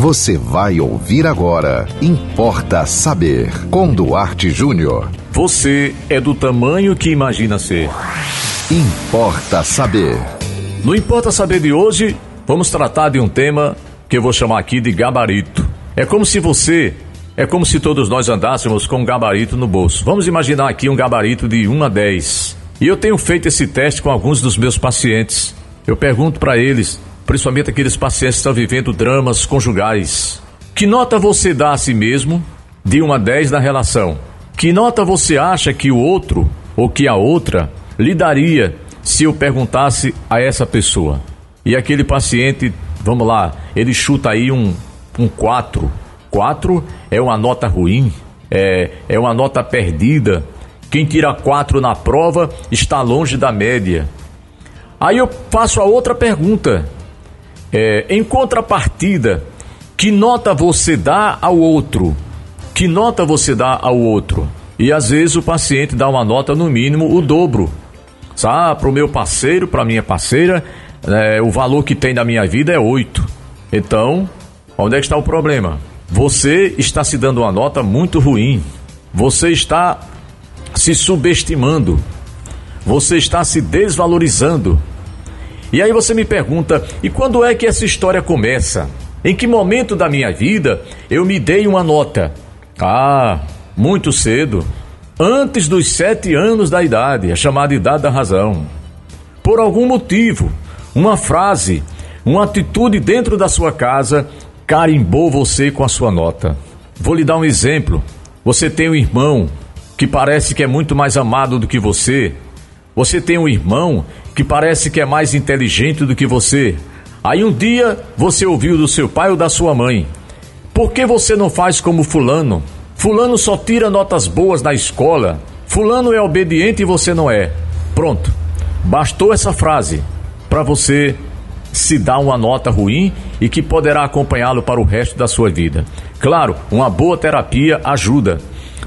Você vai ouvir agora. Importa saber. Com Duarte Júnior. Você é do tamanho que imagina ser. Importa saber. No Importa Saber de hoje, vamos tratar de um tema que eu vou chamar aqui de gabarito. É como se você, é como se todos nós andássemos com um gabarito no bolso. Vamos imaginar aqui um gabarito de 1 a 10. E eu tenho feito esse teste com alguns dos meus pacientes. Eu pergunto para eles principalmente aqueles pacientes que estão vivendo dramas conjugais. Que nota você dá a si mesmo de 1 a 10 na relação? Que nota você acha que o outro ou que a outra lhe daria se eu perguntasse a essa pessoa? E aquele paciente, vamos lá, ele chuta aí um, um 4. 4 é uma nota ruim, é, é uma nota perdida. Quem tira 4 na prova está longe da média. Aí eu faço a outra pergunta. É, em contrapartida, que nota você dá ao outro? Que nota você dá ao outro? E às vezes o paciente dá uma nota no mínimo o dobro. Ah, para o meu parceiro, para minha parceira, é, o valor que tem na minha vida é 8. Então, onde é que está o problema? Você está se dando uma nota muito ruim. Você está se subestimando. Você está se desvalorizando. E aí você me pergunta: e quando é que essa história começa? Em que momento da minha vida eu me dei uma nota? Ah, muito cedo. Antes dos sete anos da idade, a chamada idade da razão. Por algum motivo, uma frase, uma atitude dentro da sua casa carimbou você com a sua nota. Vou lhe dar um exemplo. Você tem um irmão que parece que é muito mais amado do que você. Você tem um irmão que parece que é mais inteligente do que você. Aí um dia você ouviu do seu pai ou da sua mãe: Por que você não faz como Fulano? Fulano só tira notas boas na escola. Fulano é obediente e você não é. Pronto. Bastou essa frase para você se dar uma nota ruim e que poderá acompanhá-lo para o resto da sua vida. Claro, uma boa terapia ajuda.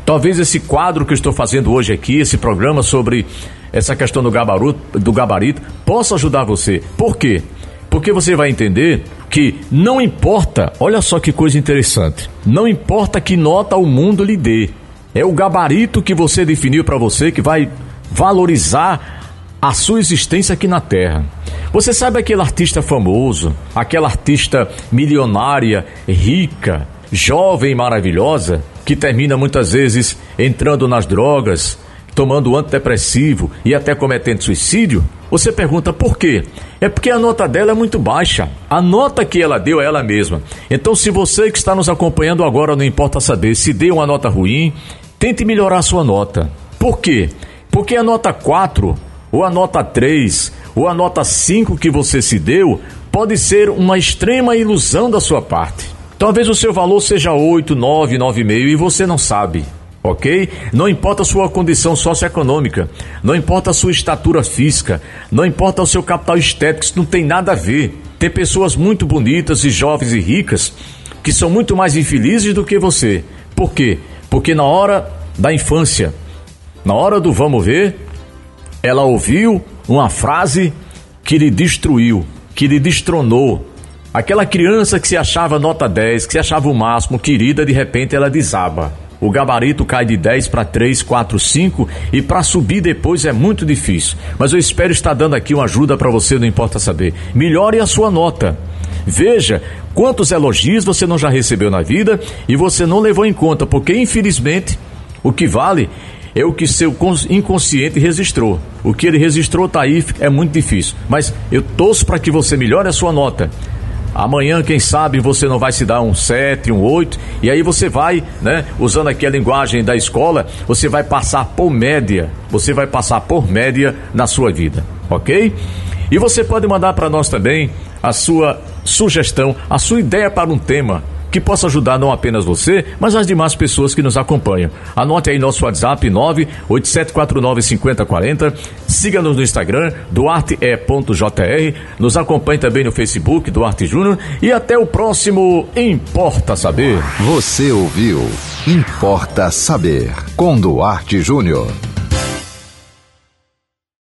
Talvez esse quadro que eu estou fazendo hoje aqui, esse programa sobre essa questão do gabarito, do gabarito possa ajudar você. Por quê? Porque você vai entender que não importa, olha só que coisa interessante, não importa que nota o mundo lhe dê, é o gabarito que você definiu para você que vai valorizar a sua existência aqui na Terra. Você sabe aquele artista famoso, aquela artista milionária, rica, jovem maravilhosa, que termina muitas vezes entrando nas drogas, tomando antidepressivo e até cometendo suicídio, você pergunta por quê? É porque a nota dela é muito baixa. A nota que ela deu é ela mesma. Então, se você que está nos acompanhando agora não importa saber se deu uma nota ruim, tente melhorar a sua nota. Por quê? Porque a nota 4, ou a nota 3, ou a nota 5 que você se deu pode ser uma extrema ilusão da sua parte. Talvez o seu valor seja 8, 9, 9,5 e você não sabe ok? Não importa a sua condição socioeconômica, não importa a sua estatura física, não importa o seu capital estético, isso não tem nada a ver. Tem pessoas muito bonitas e jovens e ricas que são muito mais infelizes do que você. Por quê? Porque na hora da infância, na hora do vamos ver, ela ouviu uma frase que lhe destruiu, que lhe destronou. Aquela criança que se achava nota 10, que se achava o máximo, querida, de repente ela desaba o gabarito cai de 10 para 3, 4, 5 e para subir depois é muito difícil. Mas eu espero estar dando aqui uma ajuda para você, não importa saber. Melhore a sua nota. Veja quantos elogios você não já recebeu na vida e você não levou em conta, porque infelizmente o que vale é o que seu inconsciente registrou. O que ele registrou está aí, é muito difícil. Mas eu torço para que você melhore a sua nota. Amanhã, quem sabe, você não vai se dar um 7, um 8, e aí você vai, né, usando aqui a linguagem da escola, você vai passar por média. Você vai passar por média na sua vida, ok? E você pode mandar para nós também a sua sugestão, a sua ideia para um tema que possa ajudar não apenas você, mas as demais pessoas que nos acompanham. Anote aí nosso WhatsApp 987495040. Siga-nos no Instagram, duarte.jr. Nos acompanhe também no Facebook, Duarte Júnior. E até o próximo Importa Saber. Você ouviu Importa Saber com Duarte Júnior.